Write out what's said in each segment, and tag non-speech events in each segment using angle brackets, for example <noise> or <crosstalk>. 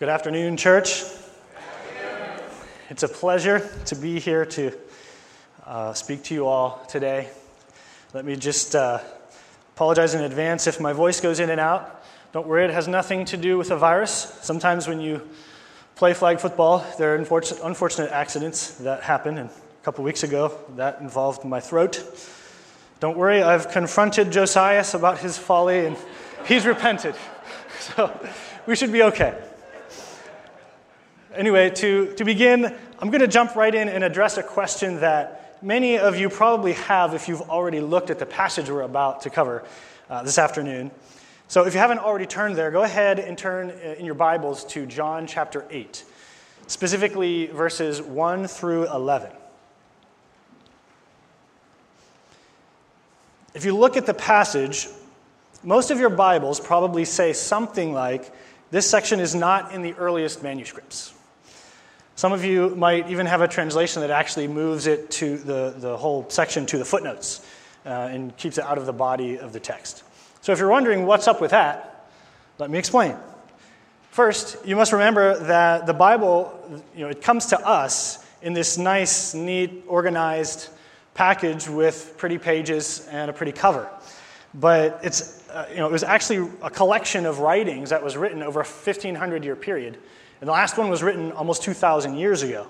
Good afternoon, church. It's a pleasure to be here to uh, speak to you all today. Let me just uh, apologize in advance if my voice goes in and out. Don't worry, it has nothing to do with a virus. Sometimes when you play flag football, there are unfortunate, unfortunate accidents that happen. And a couple weeks ago, that involved my throat. Don't worry, I've confronted Josias about his folly and he's repented. <laughs> So we should be okay anyway, to, to begin, I'm going to jump right in and address a question that many of you probably have if you've already looked at the passage we're about to cover uh, this afternoon. So if you haven't already turned there, go ahead and turn uh, in your Bibles to John chapter 8, specifically verses 1 through 11. If you look at the passage, most of your Bibles probably say something like, this section is not in the earliest manuscripts. Some of you might even have a translation that actually moves it to the, the whole section to the footnotes uh, and keeps it out of the body of the text. So if you're wondering what's up with that, let me explain. First, you must remember that the Bible, you know, it comes to us in this nice, neat, organized package with pretty pages and a pretty cover. But it's, uh, you know, it was actually a collection of writings that was written over a 1500 year period and the last one was written almost 2,000 years ago.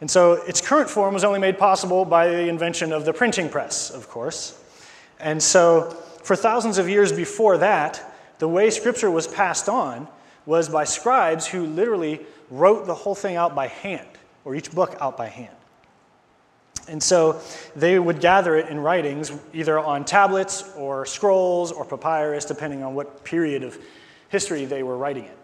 And so its current form was only made possible by the invention of the printing press, of course. And so for thousands of years before that, the way Scripture was passed on was by scribes who literally wrote the whole thing out by hand, or each book out by hand. And so they would gather it in writings, either on tablets or scrolls or papyrus, depending on what period of history they were writing it.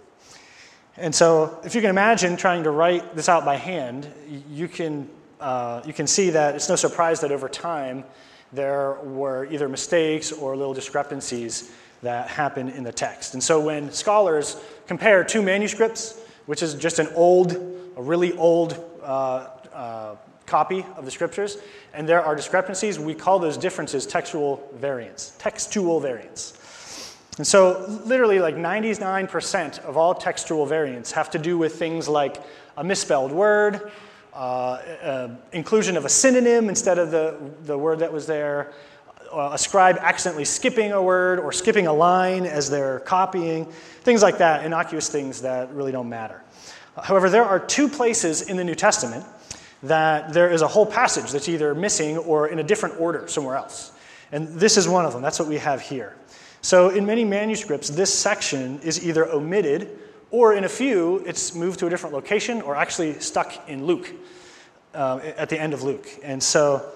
And so, if you can imagine trying to write this out by hand, you can, uh, you can see that it's no surprise that over time there were either mistakes or little discrepancies that happen in the text. And so, when scholars compare two manuscripts, which is just an old, a really old uh, uh, copy of the scriptures, and there are discrepancies, we call those differences textual variants. Textual variants. And so, literally, like 99% of all textual variants have to do with things like a misspelled word, uh, uh, inclusion of a synonym instead of the, the word that was there, uh, a scribe accidentally skipping a word or skipping a line as they're copying, things like that, innocuous things that really don't matter. However, there are two places in the New Testament that there is a whole passage that's either missing or in a different order somewhere else. And this is one of them. That's what we have here. So, in many manuscripts, this section is either omitted or in a few, it's moved to a different location or actually stuck in Luke, uh, at the end of Luke. And so,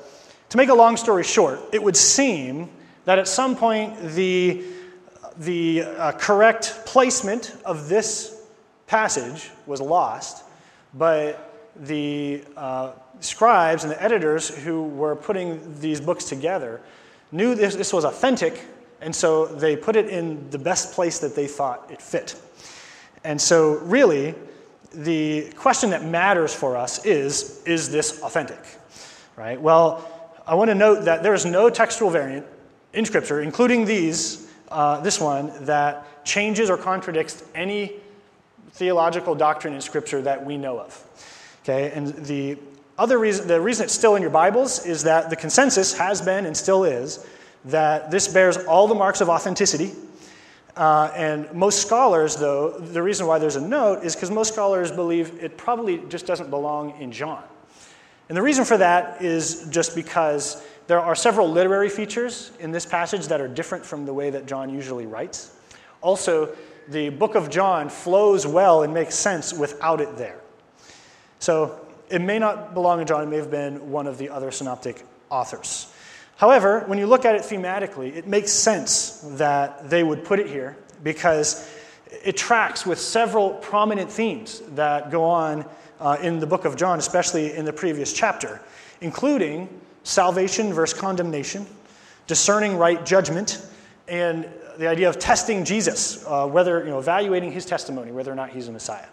to make a long story short, it would seem that at some point the, the uh, correct placement of this passage was lost, but the uh, scribes and the editors who were putting these books together knew this, this was authentic and so they put it in the best place that they thought it fit. And so, really, the question that matters for us is is this authentic? Right? Well, I want to note that there is no textual variant in Scripture, including these, uh, this one, that changes or contradicts any theological doctrine in Scripture that we know of. Okay, and the other reason, the reason it's still in your Bibles is that the consensus has been and still is that this bears all the marks of authenticity. Uh, and most scholars, though, the reason why there's a note is because most scholars believe it probably just doesn't belong in John. And the reason for that is just because there are several literary features in this passage that are different from the way that John usually writes. Also, the book of John flows well and makes sense without it there. So it may not belong in John, it may have been one of the other synoptic authors. However, when you look at it thematically, it makes sense that they would put it here because it tracks with several prominent themes that go on uh, in the book of John, especially in the previous chapter, including salvation versus condemnation, discerning right judgment, and the idea of testing Jesus, uh, whether, you know, evaluating his testimony, whether or not he's a Messiah.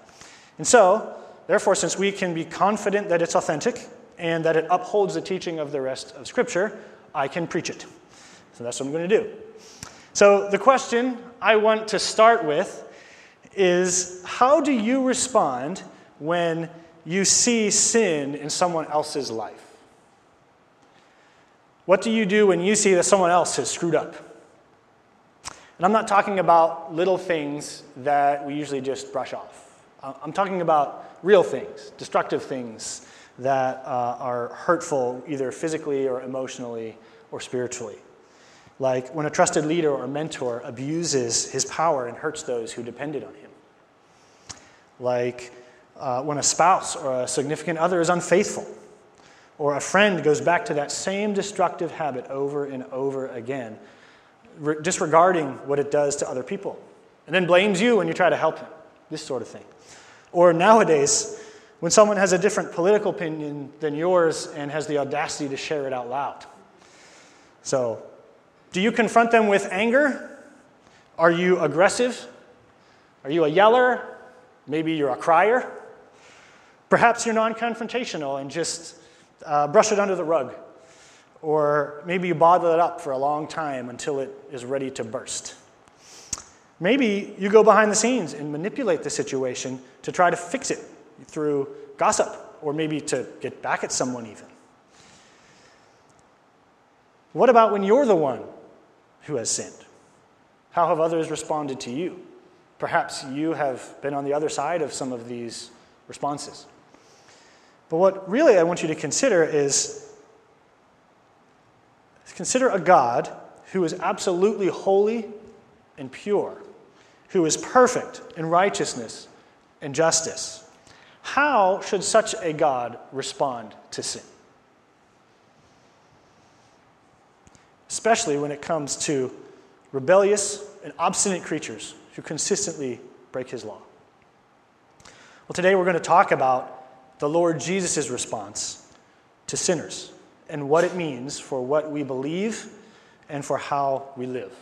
And so, therefore, since we can be confident that it's authentic and that it upholds the teaching of the rest of Scripture, I can preach it. So that's what I'm going to do. So, the question I want to start with is how do you respond when you see sin in someone else's life? What do you do when you see that someone else has screwed up? And I'm not talking about little things that we usually just brush off. I'm talking about real things, destructive things that uh, are hurtful either physically or emotionally or spiritually. Like when a trusted leader or mentor abuses his power and hurts those who depended on him. Like uh, when a spouse or a significant other is unfaithful, or a friend goes back to that same destructive habit over and over again, re- disregarding what it does to other people, and then blames you when you try to help him. This sort of thing. Or nowadays, when someone has a different political opinion than yours and has the audacity to share it out loud. So, do you confront them with anger? Are you aggressive? Are you a yeller? Maybe you're a crier? Perhaps you're non confrontational and just uh, brush it under the rug. Or maybe you bottle it up for a long time until it is ready to burst. Maybe you go behind the scenes and manipulate the situation to try to fix it through gossip, or maybe to get back at someone even. What about when you're the one who has sinned? How have others responded to you? Perhaps you have been on the other side of some of these responses. But what really I want you to consider is consider a God who is absolutely holy and pure, who is perfect in righteousness and justice. How should such a God respond to sin? Especially when it comes to rebellious and obstinate creatures who consistently break his law. Well, today we're going to talk about the Lord Jesus' response to sinners and what it means for what we believe and for how we live.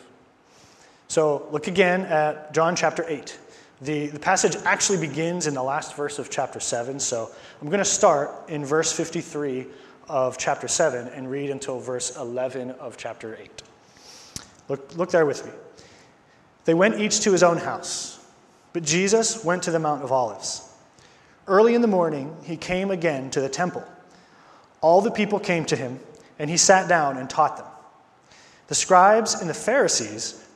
So look again at John chapter 8. The, the passage actually begins in the last verse of chapter 7. So I'm going to start in verse 53 of chapter 7 and read until verse 11 of chapter 8. Look, look there with me. They went each to his own house, but Jesus went to the Mount of Olives. Early in the morning, he came again to the temple. All the people came to him, and he sat down and taught them. The scribes and the Pharisees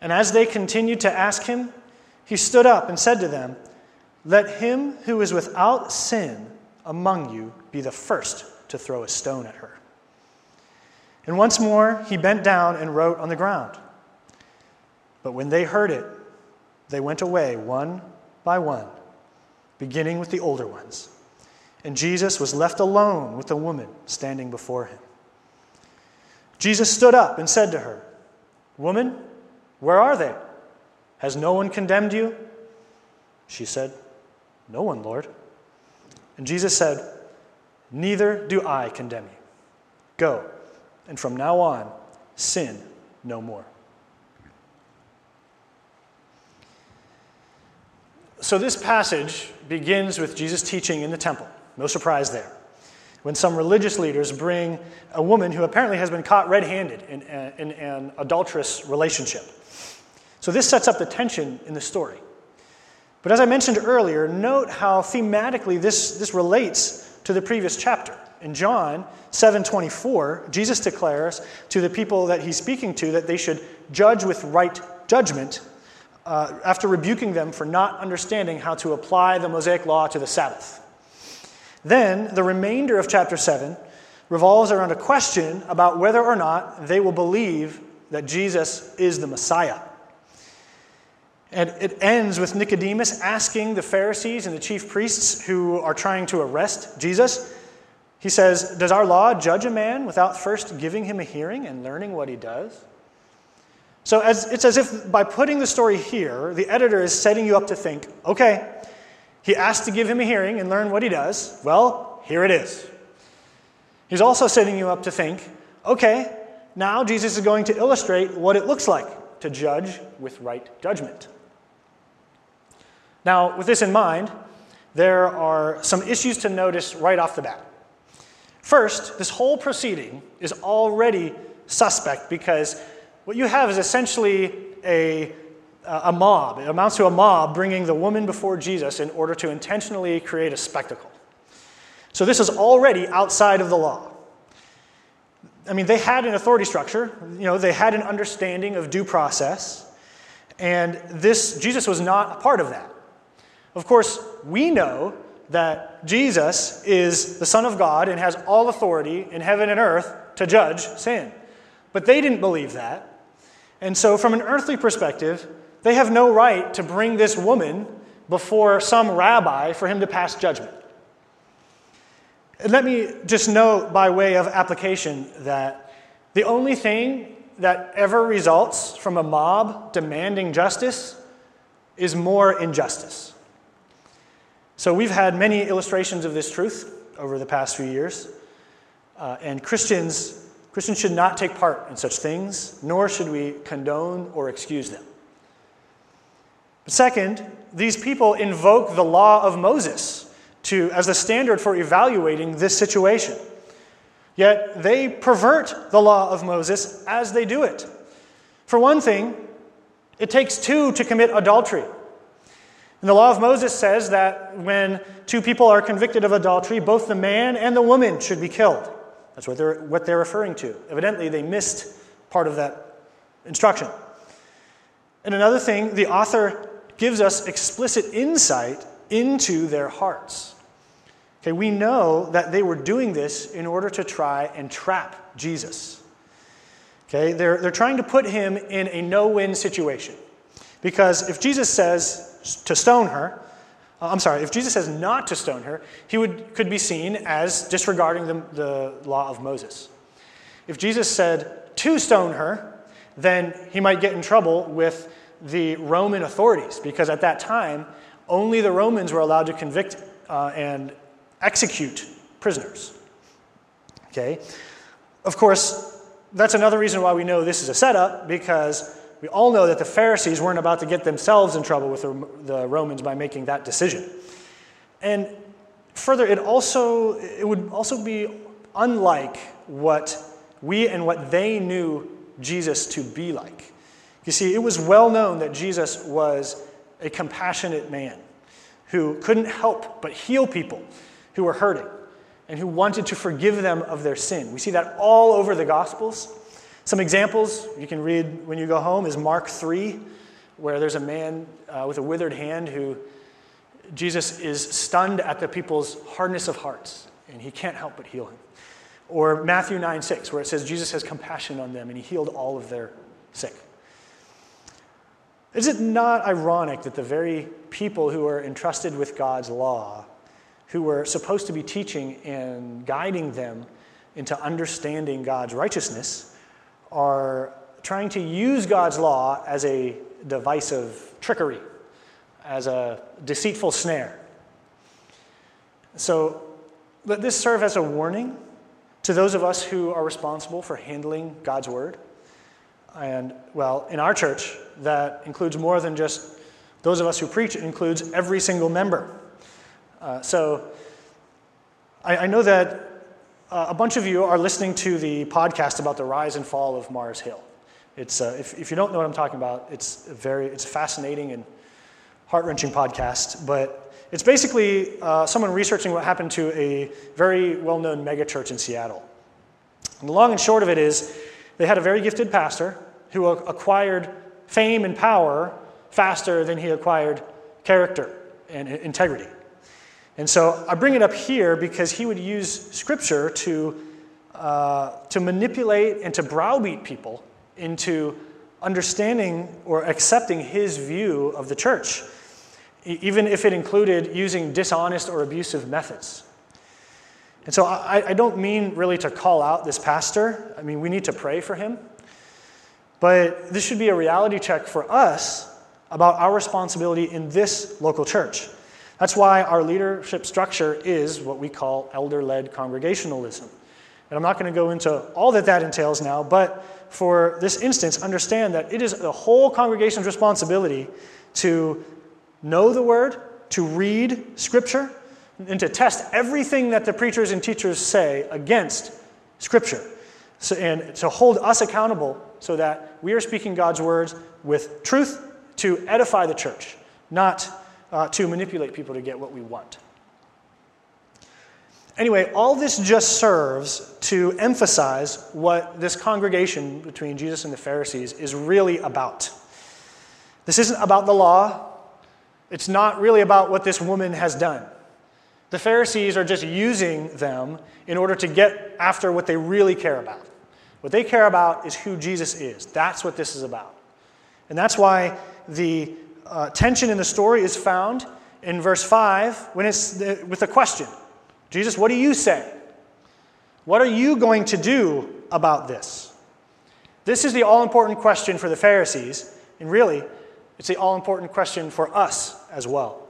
And as they continued to ask him, he stood up and said to them, let him who is without sin among you be the first to throw a stone at her. And once more he bent down and wrote on the ground. But when they heard it, they went away one by one, beginning with the older ones. And Jesus was left alone with the woman standing before him. Jesus stood up and said to her, Woman, where are they? Has no one condemned you? She said, no one, Lord. And Jesus said, Neither do I condemn you. Go, and from now on, sin no more. So, this passage begins with Jesus teaching in the temple. No surprise there. When some religious leaders bring a woman who apparently has been caught red handed in, in, in an adulterous relationship. So, this sets up the tension in the story. But as I mentioned earlier, note how thematically this, this relates to the previous chapter. In John 7:24, Jesus declares to the people that he's speaking to that they should judge with right judgment uh, after rebuking them for not understanding how to apply the Mosaic law to the Sabbath. Then the remainder of chapter 7 revolves around a question about whether or not they will believe that Jesus is the Messiah. And it ends with Nicodemus asking the Pharisees and the chief priests who are trying to arrest Jesus. He says, Does our law judge a man without first giving him a hearing and learning what he does? So as, it's as if by putting the story here, the editor is setting you up to think okay, He asked to give him a hearing and learn what he does. Well, here it is. He's also setting you up to think okay, now Jesus is going to illustrate what it looks like to judge with right judgment. Now, with this in mind, there are some issues to notice right off the bat. First, this whole proceeding is already suspect because what you have is essentially a, a mob. It amounts to a mob bringing the woman before Jesus in order to intentionally create a spectacle. So this is already outside of the law. I mean, they had an authority structure, you know, they had an understanding of due process, and this, Jesus was not a part of that. Of course, we know that Jesus is the Son of God and has all authority in heaven and earth to judge sin. But they didn't believe that. And so, from an earthly perspective, they have no right to bring this woman before some rabbi for him to pass judgment. Let me just note, by way of application, that the only thing that ever results from a mob demanding justice is more injustice. So, we've had many illustrations of this truth over the past few years, uh, and Christians, Christians should not take part in such things, nor should we condone or excuse them. But second, these people invoke the law of Moses to, as a standard for evaluating this situation. Yet they pervert the law of Moses as they do it. For one thing, it takes two to commit adultery. And the law of Moses says that when two people are convicted of adultery, both the man and the woman should be killed. That's what they're, what they're referring to. Evidently, they missed part of that instruction. And another thing, the author gives us explicit insight into their hearts. Okay, we know that they were doing this in order to try and trap Jesus. Okay, they're, they're trying to put him in a no win situation. Because if Jesus says to stone her, uh, I'm sorry, if Jesus says not to stone her, he would, could be seen as disregarding the, the law of Moses. If Jesus said to stone her, then he might get in trouble with the Roman authorities, because at that time, only the Romans were allowed to convict uh, and execute prisoners. Okay? Of course, that's another reason why we know this is a setup, because we all know that the Pharisees weren't about to get themselves in trouble with the Romans by making that decision. And further, it also it would also be unlike what we and what they knew Jesus to be like. You see, it was well known that Jesus was a compassionate man who couldn't help but heal people who were hurting and who wanted to forgive them of their sin. We see that all over the Gospels. Some examples you can read when you go home is Mark 3, where there's a man uh, with a withered hand who Jesus is stunned at the people's hardness of hearts, and he can't help but heal him. Or Matthew 9 6, where it says Jesus has compassion on them and he healed all of their sick. Is it not ironic that the very people who are entrusted with God's law, who were supposed to be teaching and guiding them into understanding God's righteousness, are trying to use God's law as a device of trickery, as a deceitful snare? So let this serve as a warning to those of us who are responsible for handling God's word. And, well, in our church, that includes more than just those of us who preach, it includes every single member. Uh, so I, I, know that uh, a bunch of you are listening to the podcast about the rise and fall of Mars Hill. It's, uh, if, if you don't know what I'm talking about, it's a very it's a fascinating and heart wrenching podcast. But it's basically uh, someone researching what happened to a very well known megachurch in Seattle. And the long and short of it is, they had a very gifted pastor who acquired fame and power faster than he acquired character and integrity. And so I bring it up here because he would use scripture to, uh, to manipulate and to browbeat people into understanding or accepting his view of the church, even if it included using dishonest or abusive methods. And so I, I don't mean really to call out this pastor. I mean, we need to pray for him. But this should be a reality check for us about our responsibility in this local church. That's why our leadership structure is what we call elder led congregationalism. And I'm not going to go into all that that entails now, but for this instance, understand that it is the whole congregation's responsibility to know the word, to read scripture, and to test everything that the preachers and teachers say against scripture. So, and to hold us accountable so that we are speaking God's words with truth to edify the church, not uh, to manipulate people to get what we want. Anyway, all this just serves to emphasize what this congregation between Jesus and the Pharisees is really about. This isn't about the law, it's not really about what this woman has done. The Pharisees are just using them in order to get after what they really care about. What they care about is who Jesus is. That's what this is about. And that's why the uh, tension in the story is found in verse 5 when it's the, with a question Jesus, what do you say? What are you going to do about this? This is the all important question for the Pharisees, and really, it's the all important question for us as well.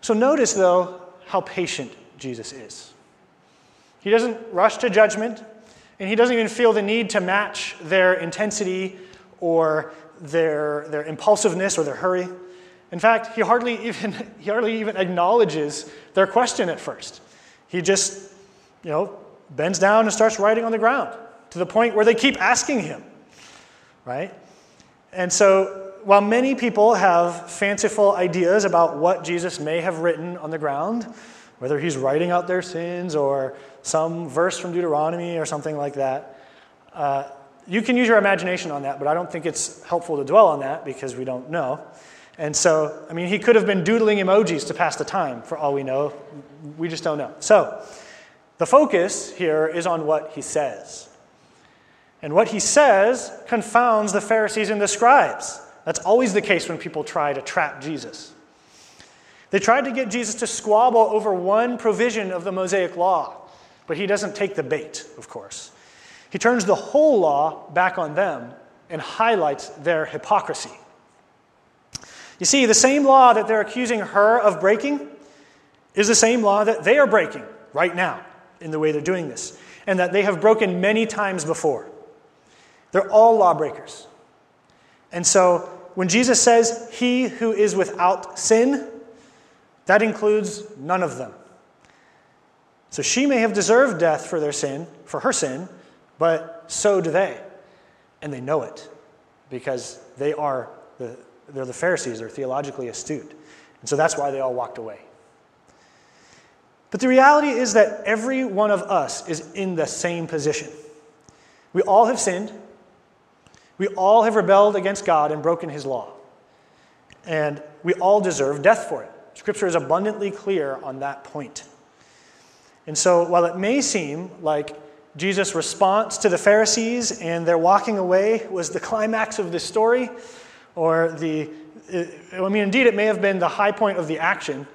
So notice, though, how patient Jesus is. He doesn't rush to judgment, and he doesn't even feel the need to match their intensity or their, their impulsiveness or their hurry. In fact, he hardly even, <laughs> he hardly even acknowledges their question at first. He just, you know, bends down and starts writing on the ground to the point where they keep asking him, right? And so, while many people have fanciful ideas about what Jesus may have written on the ground, whether he's writing out their sins or some verse from Deuteronomy or something like that, uh, you can use your imagination on that, but I don't think it's helpful to dwell on that because we don't know. And so, I mean, he could have been doodling emojis to pass the time, for all we know. We just don't know. So, the focus here is on what he says. And what he says confounds the Pharisees and the scribes. That's always the case when people try to trap Jesus. They tried to get Jesus to squabble over one provision of the Mosaic law, but he doesn't take the bait, of course. He turns the whole law back on them and highlights their hypocrisy. You see, the same law that they're accusing her of breaking is the same law that they are breaking right now in the way they're doing this, and that they have broken many times before. They're all lawbreakers. And so when Jesus says, He who is without sin, that includes none of them. So she may have deserved death for their sin, for her sin, but so do they. And they know it because they are the they're the Pharisees, they're theologically astute. And so that's why they all walked away. But the reality is that every one of us is in the same position. We all have sinned. We all have rebelled against God and broken his law. And we all deserve death for it. Scripture is abundantly clear on that point. And so, while it may seem like Jesus' response to the Pharisees and their walking away was the climax of this story, or the, I mean, indeed, it may have been the high point of the action,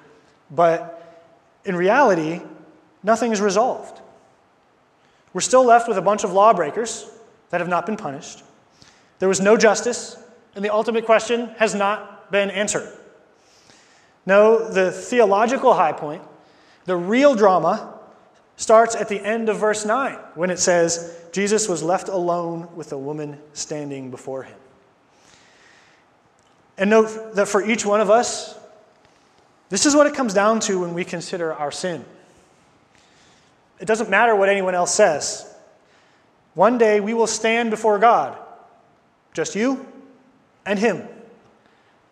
but in reality, nothing is resolved. We're still left with a bunch of lawbreakers that have not been punished. There was no justice, and the ultimate question has not been answered. No, the theological high point, the real drama, starts at the end of verse 9 when it says, Jesus was left alone with a woman standing before him. And note that for each one of us, this is what it comes down to when we consider our sin. It doesn't matter what anyone else says. One day we will stand before God, just you and Him.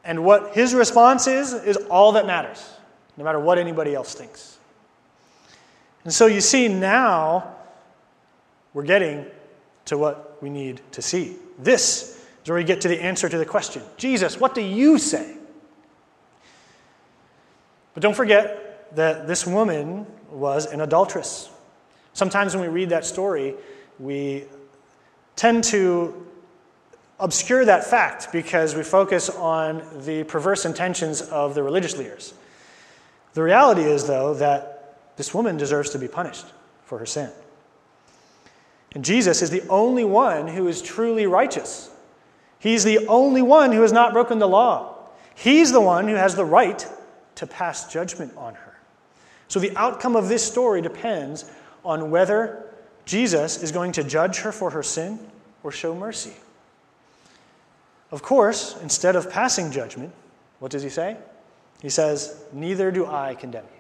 And what His response is, is all that matters, no matter what anybody else thinks. And so you see, now we're getting to what we need to see. This is where we get to the answer to the question Jesus, what do you say? But don't forget that this woman was an adulteress. Sometimes when we read that story, we tend to obscure that fact because we focus on the perverse intentions of the religious leaders. The reality is, though, that this woman deserves to be punished for her sin. And Jesus is the only one who is truly righteous. He's the only one who has not broken the law. He's the one who has the right to pass judgment on her. So the outcome of this story depends on whether Jesus is going to judge her for her sin or show mercy. Of course, instead of passing judgment, what does he say? He says, Neither do I condemn you.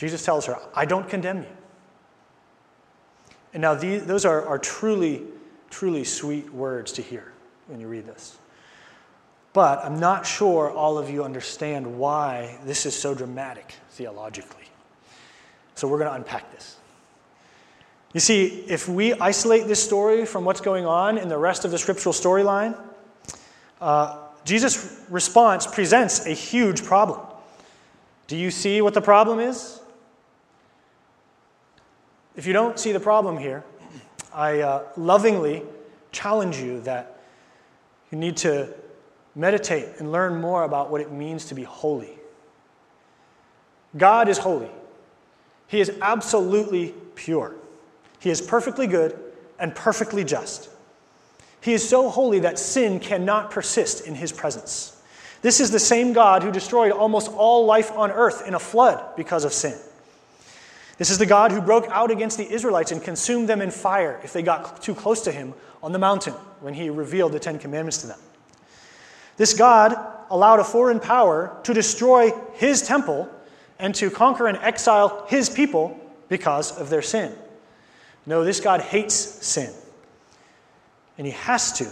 Jesus tells her, I don't condemn you. And now, these, those are, are truly, truly sweet words to hear when you read this. But I'm not sure all of you understand why this is so dramatic theologically. So we're going to unpack this. You see, if we isolate this story from what's going on in the rest of the scriptural storyline, uh, Jesus' response presents a huge problem. Do you see what the problem is? If you don't see the problem here, I uh, lovingly challenge you that you need to meditate and learn more about what it means to be holy. God is holy, He is absolutely pure. He is perfectly good and perfectly just. He is so holy that sin cannot persist in his presence. This is the same God who destroyed almost all life on earth in a flood because of sin. This is the God who broke out against the Israelites and consumed them in fire if they got too close to him on the mountain when he revealed the Ten Commandments to them. This God allowed a foreign power to destroy his temple and to conquer and exile his people because of their sin. No, this God hates sin. And he has to.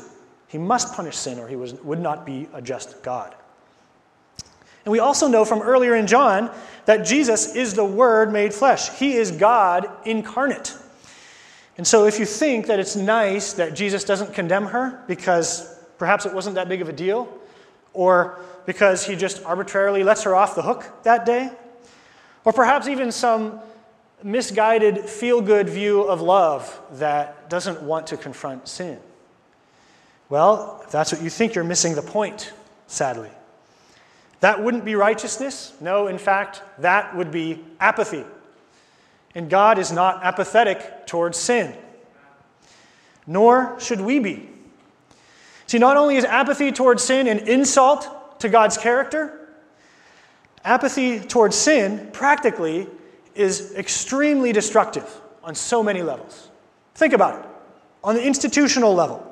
He must punish sin, or he was, would not be a just God. And we also know from earlier in John that Jesus is the Word made flesh. He is God incarnate. And so if you think that it's nice that Jesus doesn't condemn her because perhaps it wasn't that big of a deal, or because he just arbitrarily lets her off the hook that day, or perhaps even some misguided, feel good view of love that doesn't want to confront sin. Well, if that's what you think, you're missing the point, sadly. That wouldn't be righteousness. No, in fact, that would be apathy. And God is not apathetic towards sin, nor should we be. See, not only is apathy towards sin an insult to God's character, apathy towards sin practically is extremely destructive on so many levels. Think about it. On the institutional level,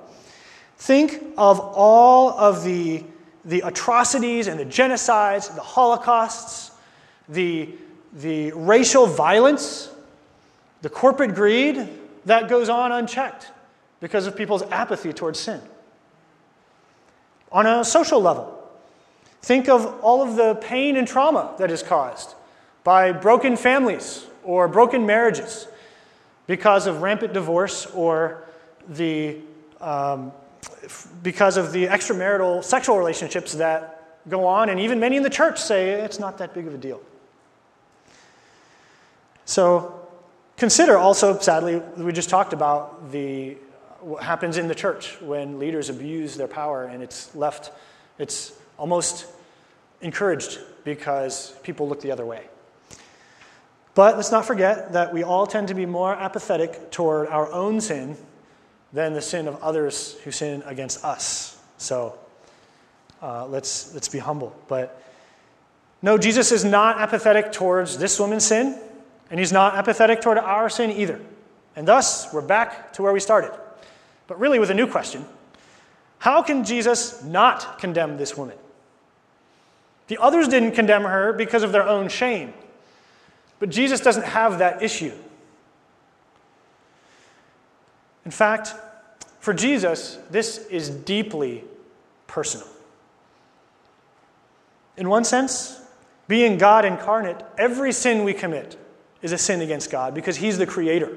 think of all of the, the atrocities and the genocides, the holocausts, the, the racial violence, the corporate greed that goes on unchecked because of people's apathy towards sin. On a social level, think of all of the pain and trauma that is caused by broken families or broken marriages because of rampant divorce or the, um, because of the extramarital sexual relationships that go on, and even many in the church say it's not that big of a deal. So consider also, sadly, we just talked about the what happens in the church when leaders abuse their power and it's left, it's almost encouraged because people look the other way. But let's not forget that we all tend to be more apathetic toward our own sin than the sin of others who sin against us. So uh, let's, let's be humble. But no, Jesus is not apathetic towards this woman's sin, and he's not apathetic toward our sin either. And thus, we're back to where we started. But really, with a new question How can Jesus not condemn this woman? The others didn't condemn her because of their own shame. But Jesus doesn't have that issue. In fact, for Jesus, this is deeply personal. In one sense, being God incarnate, every sin we commit is a sin against God because He's the creator.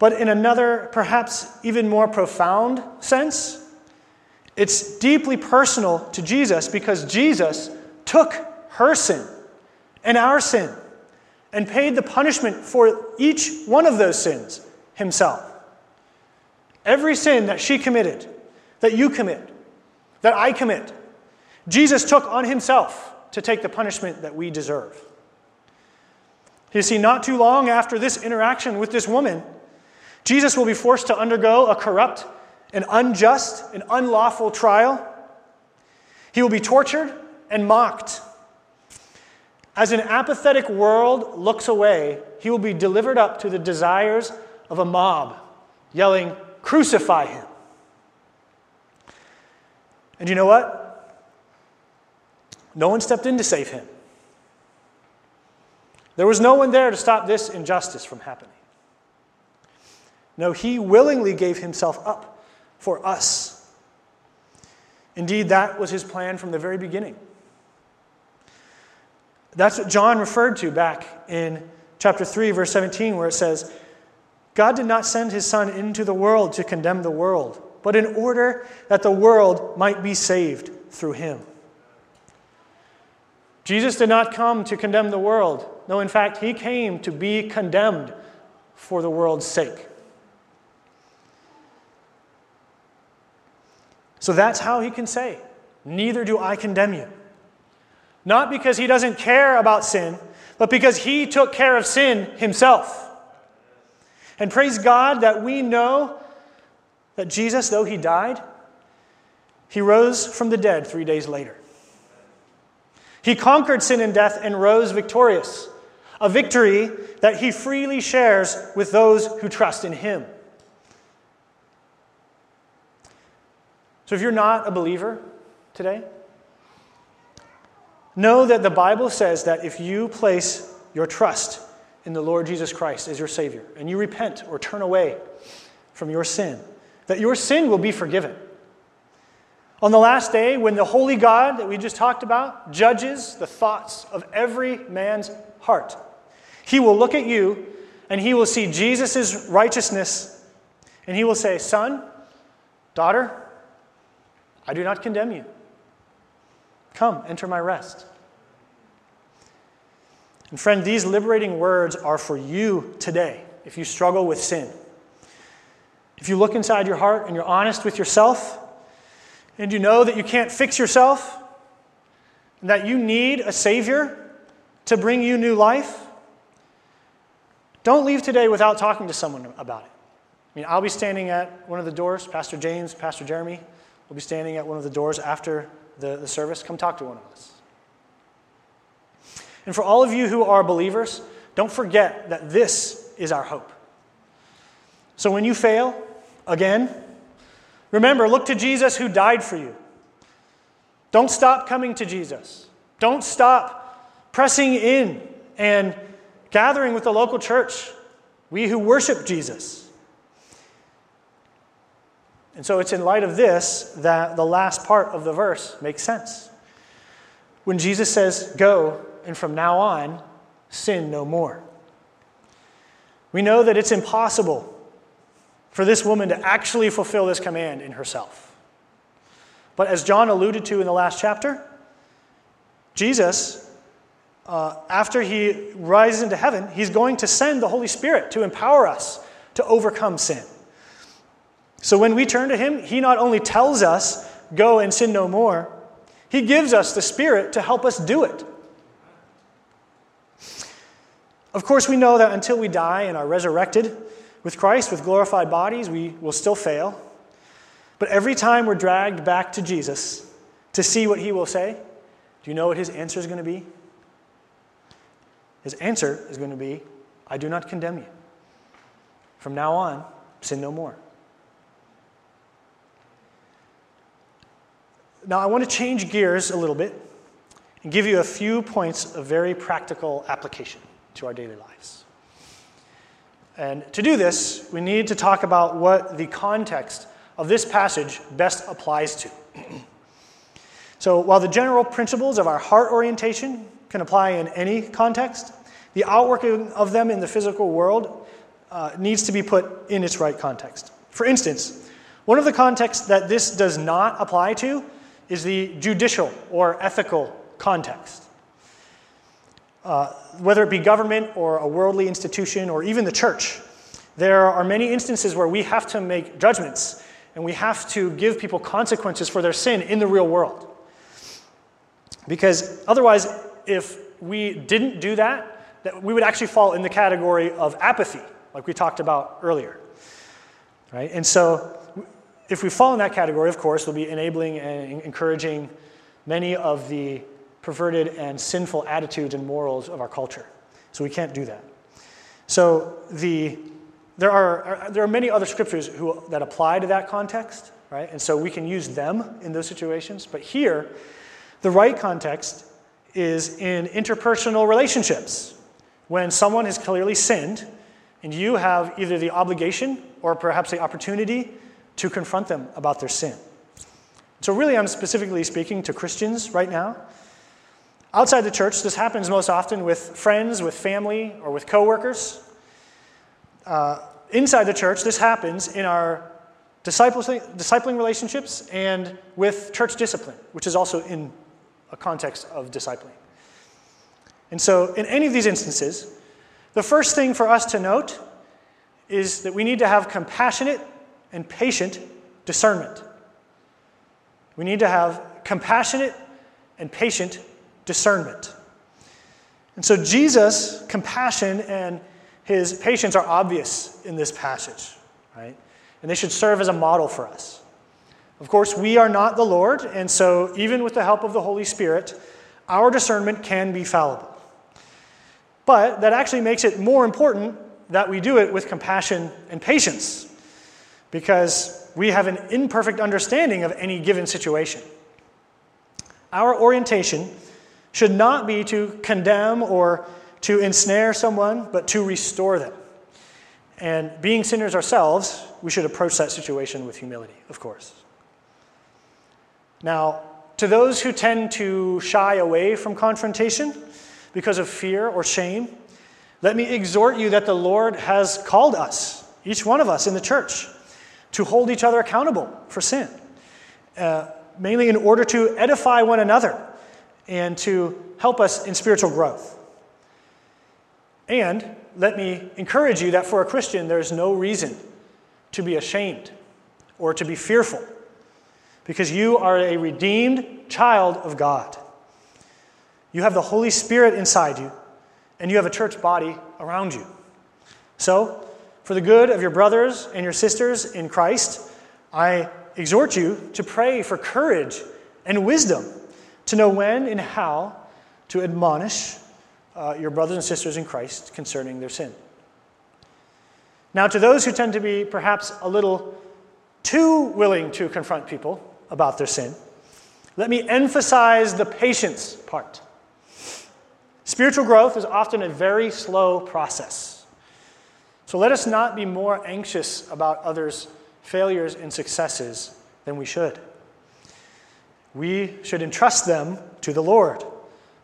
But in another, perhaps even more profound sense, it's deeply personal to Jesus because Jesus took her sin and our sin and paid the punishment for each one of those sins himself. Every sin that she committed, that you commit, that I commit, Jesus took on himself to take the punishment that we deserve. You see, not too long after this interaction with this woman, Jesus will be forced to undergo a corrupt, an unjust, an unlawful trial. He will be tortured and mocked. As an apathetic world looks away, he will be delivered up to the desires of a mob, yelling, Crucify him. And you know what? No one stepped in to save him. There was no one there to stop this injustice from happening. No, he willingly gave himself up for us. Indeed, that was his plan from the very beginning. That's what John referred to back in chapter 3, verse 17, where it says, God did not send his Son into the world to condemn the world, but in order that the world might be saved through him. Jesus did not come to condemn the world. No, in fact, he came to be condemned for the world's sake. So that's how he can say, Neither do I condemn you. Not because he doesn't care about sin, but because he took care of sin himself. And praise God that we know that Jesus, though he died, he rose from the dead three days later. He conquered sin and death and rose victorious, a victory that he freely shares with those who trust in him. So if you're not a believer today, Know that the Bible says that if you place your trust in the Lord Jesus Christ as your Savior and you repent or turn away from your sin, that your sin will be forgiven. On the last day, when the holy God that we just talked about judges the thoughts of every man's heart, he will look at you and he will see Jesus' righteousness and he will say, Son, daughter, I do not condemn you. Come, enter my rest. And friend, these liberating words are for you today if you struggle with sin. If you look inside your heart and you're honest with yourself, and you know that you can't fix yourself, and that you need a Savior to bring you new life, don't leave today without talking to someone about it. I mean, I'll be standing at one of the doors. Pastor James, Pastor Jeremy will be standing at one of the doors after the, the service, come talk to one of us. And for all of you who are believers, don't forget that this is our hope. So when you fail, again, remember, look to Jesus who died for you. Don't stop coming to Jesus. Don't stop pressing in and gathering with the local church, we who worship Jesus. And so it's in light of this that the last part of the verse makes sense. When Jesus says, Go, and from now on, sin no more. We know that it's impossible for this woman to actually fulfill this command in herself. But as John alluded to in the last chapter, Jesus, uh, after he rises into heaven, he's going to send the Holy Spirit to empower us to overcome sin. So when we turn to Him, He not only tells us, go and sin no more, He gives us the Spirit to help us do it. Of course, we know that until we die and are resurrected with Christ with glorified bodies, we will still fail. But every time we're dragged back to Jesus to see what He will say, do you know what His answer is going to be? His answer is going to be, I do not condemn you. From now on, sin no more. Now, I want to change gears a little bit and give you a few points of very practical application to our daily lives. And to do this, we need to talk about what the context of this passage best applies to. <clears throat> so, while the general principles of our heart orientation can apply in any context, the outworking of them in the physical world uh, needs to be put in its right context. For instance, one of the contexts that this does not apply to is the judicial or ethical context. Uh, whether it be government or a worldly institution or even the church, there are many instances where we have to make judgments and we have to give people consequences for their sin in the real world. Because otherwise, if we didn't do that, that we would actually fall in the category of apathy, like we talked about earlier. Right? And so if we fall in that category, of course, we'll be enabling and encouraging many of the perverted and sinful attitudes and morals of our culture. So we can't do that. So the, there, are, there are many other scriptures who, that apply to that context, right? And so we can use them in those situations. But here, the right context is in interpersonal relationships. When someone has clearly sinned, and you have either the obligation or perhaps the opportunity to confront them about their sin. So, really, I'm specifically speaking to Christians right now. Outside the church, this happens most often with friends, with family, or with coworkers. Uh, inside the church, this happens in our discipling relationships and with church discipline, which is also in a context of discipling. And so, in any of these instances, the first thing for us to note is that we need to have compassionate and patient discernment. We need to have compassionate and patient discernment. And so Jesus' compassion and his patience are obvious in this passage, right? And they should serve as a model for us. Of course, we are not the Lord, and so even with the help of the Holy Spirit, our discernment can be fallible. But that actually makes it more important that we do it with compassion and patience, because we have an imperfect understanding of any given situation. Our orientation should not be to condemn or to ensnare someone, but to restore them. And being sinners ourselves, we should approach that situation with humility, of course. Now, to those who tend to shy away from confrontation because of fear or shame, let me exhort you that the Lord has called us, each one of us in the church, to hold each other accountable for sin, uh, mainly in order to edify one another and to help us in spiritual growth. And let me encourage you that for a Christian, there's no reason to be ashamed or to be fearful because you are a redeemed child of God. You have the Holy Spirit inside you, and you have a church body around you. So, for the good of your brothers and your sisters in Christ, I exhort you to pray for courage and wisdom to know when and how to admonish uh, your brothers and sisters in Christ concerning their sin. Now, to those who tend to be perhaps a little too willing to confront people about their sin, let me emphasize the patience part. Spiritual growth is often a very slow process. So let us not be more anxious about others' failures and successes than we should we should entrust them to the Lord.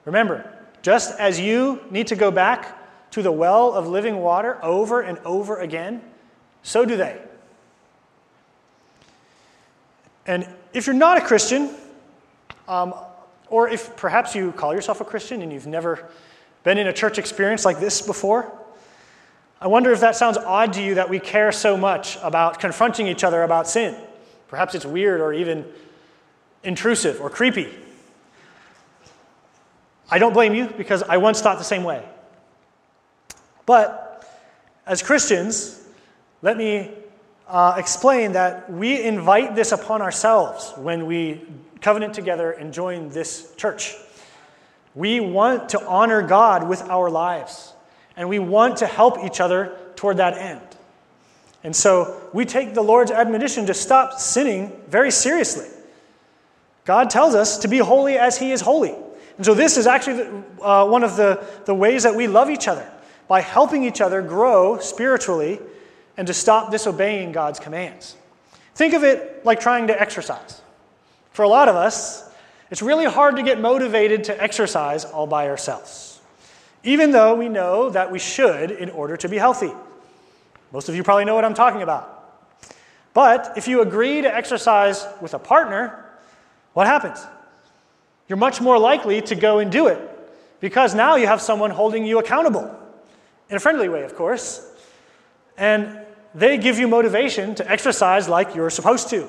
Remember, just as you need to go back to the well of living water over and over again, so do they. And if you're not a Christian, um, or if perhaps you call yourself a Christian and you've never been in a church experience like this before, I wonder if that sounds odd to you that we care so much about confronting each other about sin. Perhaps it's weird or even intrusive or creepy. I don't blame you because I once thought the same way. But as Christians, let me uh, explain that we invite this upon ourselves when we covenant together and join this church. We want to honor God with our lives, and we want to help each other toward that end. And so we take the Lord's admonition to stop sinning very seriously. God tells us to be holy as He is holy. And so, this is actually uh, one of the, the ways that we love each other by helping each other grow spiritually and to stop disobeying God's commands. Think of it like trying to exercise. For a lot of us, it's really hard to get motivated to exercise all by ourselves, even though we know that we should in order to be healthy. Most of you probably know what I'm talking about. But if you agree to exercise with a partner, what happens? You're much more likely to go and do it because now you have someone holding you accountable in a friendly way, of course. And they give you motivation to exercise like you're supposed to.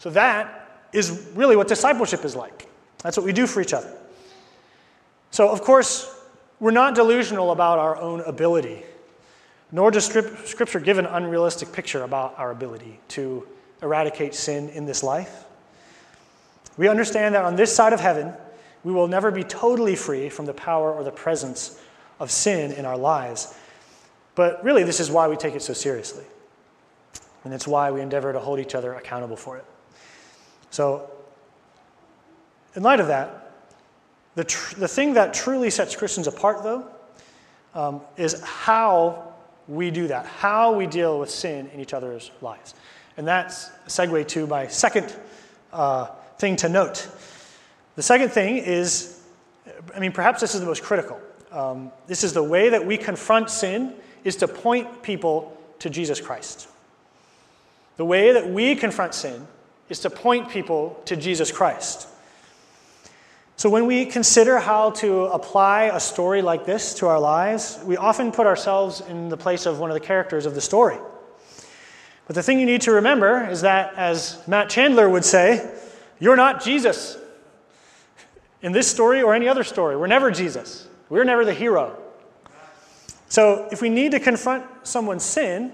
So that is really what discipleship is like. That's what we do for each other. So, of course, we're not delusional about our own ability, nor does Scripture give an unrealistic picture about our ability to eradicate sin in this life. We understand that on this side of heaven, We will never be totally free from the power or the presence of sin in our lives. But really, this is why we take it so seriously. And it's why we endeavor to hold each other accountable for it. So, in light of that, the, tr- the thing that truly sets Christians apart, though, um, is how we do that, how we deal with sin in each other's lives. And that's a segue to my second uh, thing to note. The second thing is, I mean, perhaps this is the most critical. Um, this is the way that we confront sin is to point people to Jesus Christ. The way that we confront sin is to point people to Jesus Christ. So, when we consider how to apply a story like this to our lives, we often put ourselves in the place of one of the characters of the story. But the thing you need to remember is that, as Matt Chandler would say, you're not Jesus. In this story or any other story, we're never Jesus. We're never the hero. So, if we need to confront someone's sin,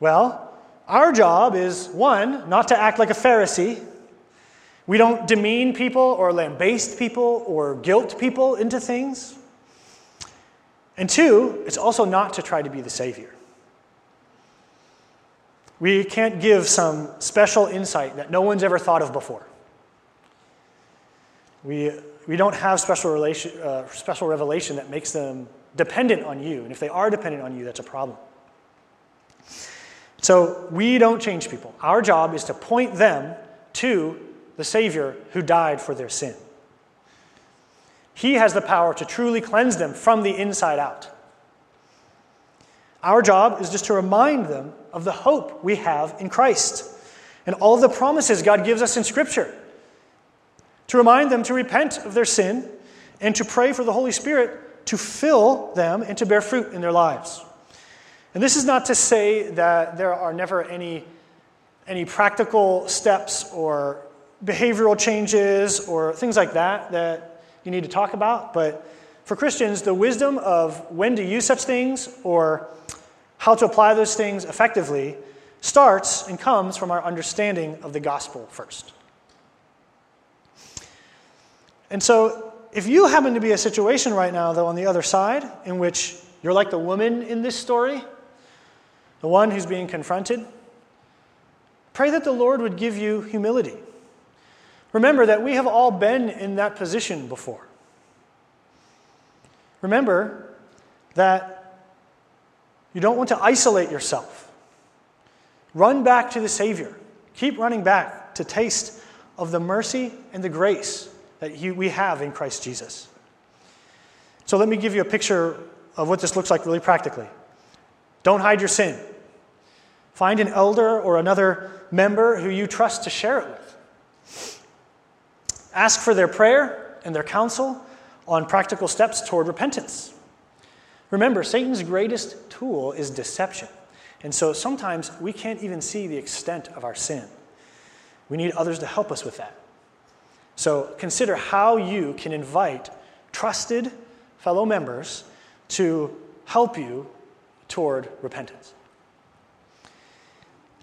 well, our job is one, not to act like a Pharisee. We don't demean people or lambaste people or guilt people into things. And two, it's also not to try to be the Savior. We can't give some special insight that no one's ever thought of before. We, we don't have special, relation, uh, special revelation that makes them dependent on you. And if they are dependent on you, that's a problem. So we don't change people. Our job is to point them to the Savior who died for their sin. He has the power to truly cleanse them from the inside out. Our job is just to remind them of the hope we have in Christ and all the promises God gives us in Scripture. To remind them to repent of their sin and to pray for the Holy Spirit to fill them and to bear fruit in their lives. And this is not to say that there are never any, any practical steps or behavioral changes or things like that that you need to talk about, but for Christians, the wisdom of when to use such things or how to apply those things effectively starts and comes from our understanding of the gospel first. And so, if you happen to be a situation right now, though, on the other side, in which you're like the woman in this story, the one who's being confronted, pray that the Lord would give you humility. Remember that we have all been in that position before. Remember that you don't want to isolate yourself. Run back to the Savior. Keep running back to taste of the mercy and the grace that we have in Christ Jesus. So let me give you a picture of what this looks like really practically. Don't hide your sin. Find an elder or another member who you trust to share it with. Ask for their prayer and their counsel on practical steps toward repentance. Remember, Satan's greatest tool is deception. And so sometimes we can't even see the extent of our sin. We need others to help us with that. So consider how you can invite trusted fellow members to help you toward repentance.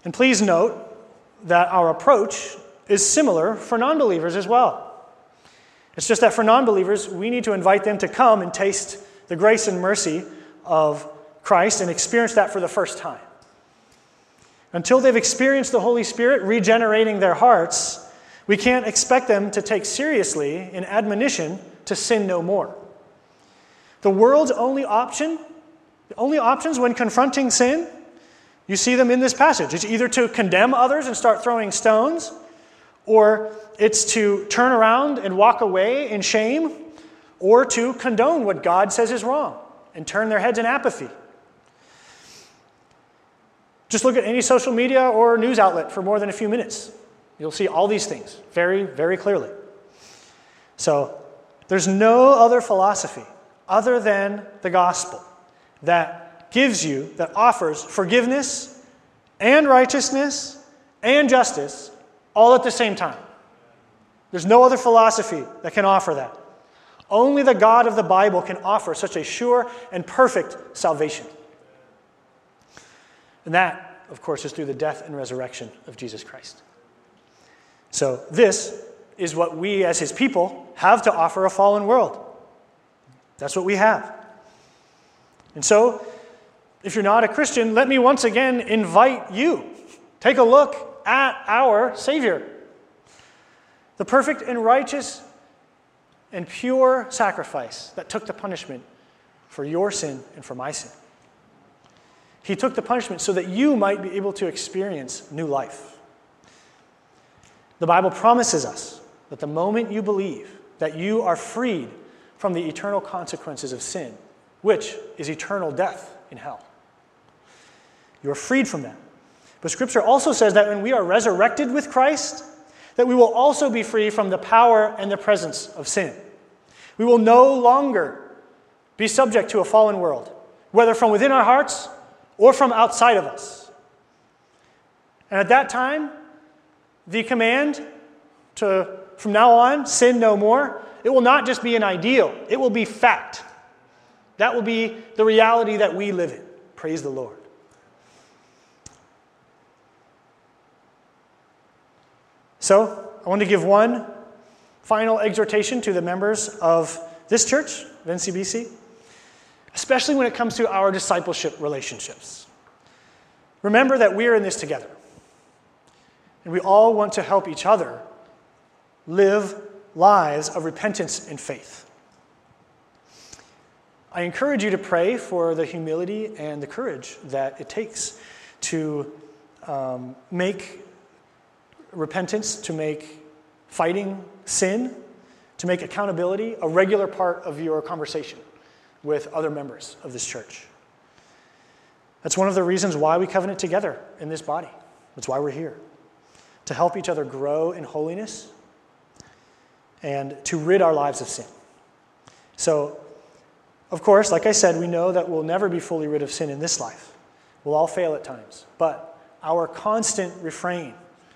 And please note that our approach is similar for non believers as well. It's just that for non believers, we need to invite them to come and taste the grace and mercy of Christ and experience that for the first time. Until they've experienced the Holy Spirit regenerating their hearts, we can't expect them to take seriously an admonition to sin no more. The world's only option, the only options when confronting sin, you see them in this passage. It's either to condemn others and start throwing stones, or it's to turn around and walk away in shame, or to condone what God says is wrong and turn their heads in apathy. Just look at any social media or news outlet for more than a few minutes. You'll see all these things very, very clearly. So, there's no other philosophy other than the gospel that gives you, that offers forgiveness and righteousness and justice all at the same time. There's no other philosophy that can offer that. Only the God of the Bible can offer such a sure and perfect salvation. And that, of course, is through the death and resurrection of Jesus Christ. So, this is what we as his people have to offer a fallen world. That's what we have. And so, if you're not a Christian, let me once again invite you. Take a look at our Savior. The perfect and righteous and pure sacrifice that took the punishment for your sin and for my sin. He took the punishment so that you might be able to experience new life. The Bible promises us that the moment you believe that you are freed from the eternal consequences of sin, which is eternal death in hell, you are freed from that. But Scripture also says that when we are resurrected with Christ, that we will also be free from the power and the presence of sin. We will no longer be subject to a fallen world, whether from within our hearts or from outside of us. And at that time, the command to, from now on, sin no more, it will not just be an ideal, it will be fact. That will be the reality that we live in. Praise the Lord. So, I want to give one final exhortation to the members of this church, of NCBC, especially when it comes to our discipleship relationships. Remember that we are in this together, and we all want to help each other live lives of repentance and faith. I encourage you to pray for the humility and the courage that it takes to um, make repentance, to make fighting sin, to make accountability a regular part of your conversation with other members of this church. That's one of the reasons why we covenant together in this body. That's why we're here. To help each other grow in holiness and to rid our lives of sin. So, of course, like I said, we know that we'll never be fully rid of sin in this life. We'll all fail at times. But our constant refrain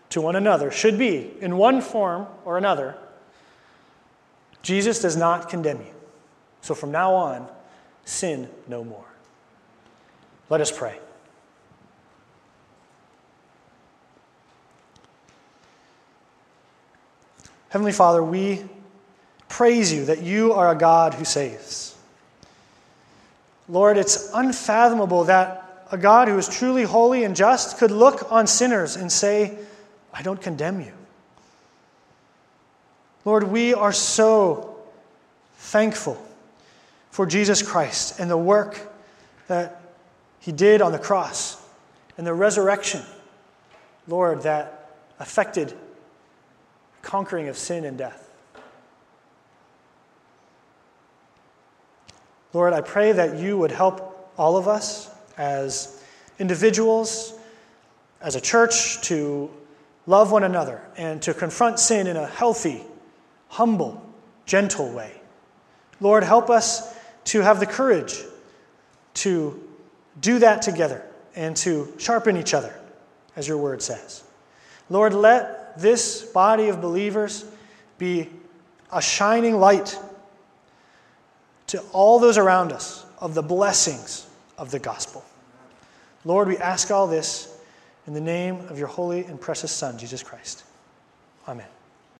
to one another should be, in one form or another, Jesus does not condemn you. So from now on, sin no more. Let us pray. Heavenly Father, we praise you that you are a God who saves. Lord, it's unfathomable that a God who is truly holy and just could look on sinners and say, I don't condemn you. Lord, we are so thankful for Jesus Christ and the work that he did on the cross and the resurrection, Lord, that affected conquering of sin and death. Lord, I pray that you would help all of us as individuals, as a church, to love one another and to confront sin in a healthy, humble, gentle way. Lord, help us to have the courage to do that together and to sharpen each other, as your word says. Lord, this body of believers be a shining light to all those around us of the blessings of the gospel. Lord, we ask all this in the name of your holy and precious Son, Jesus Christ. Amen.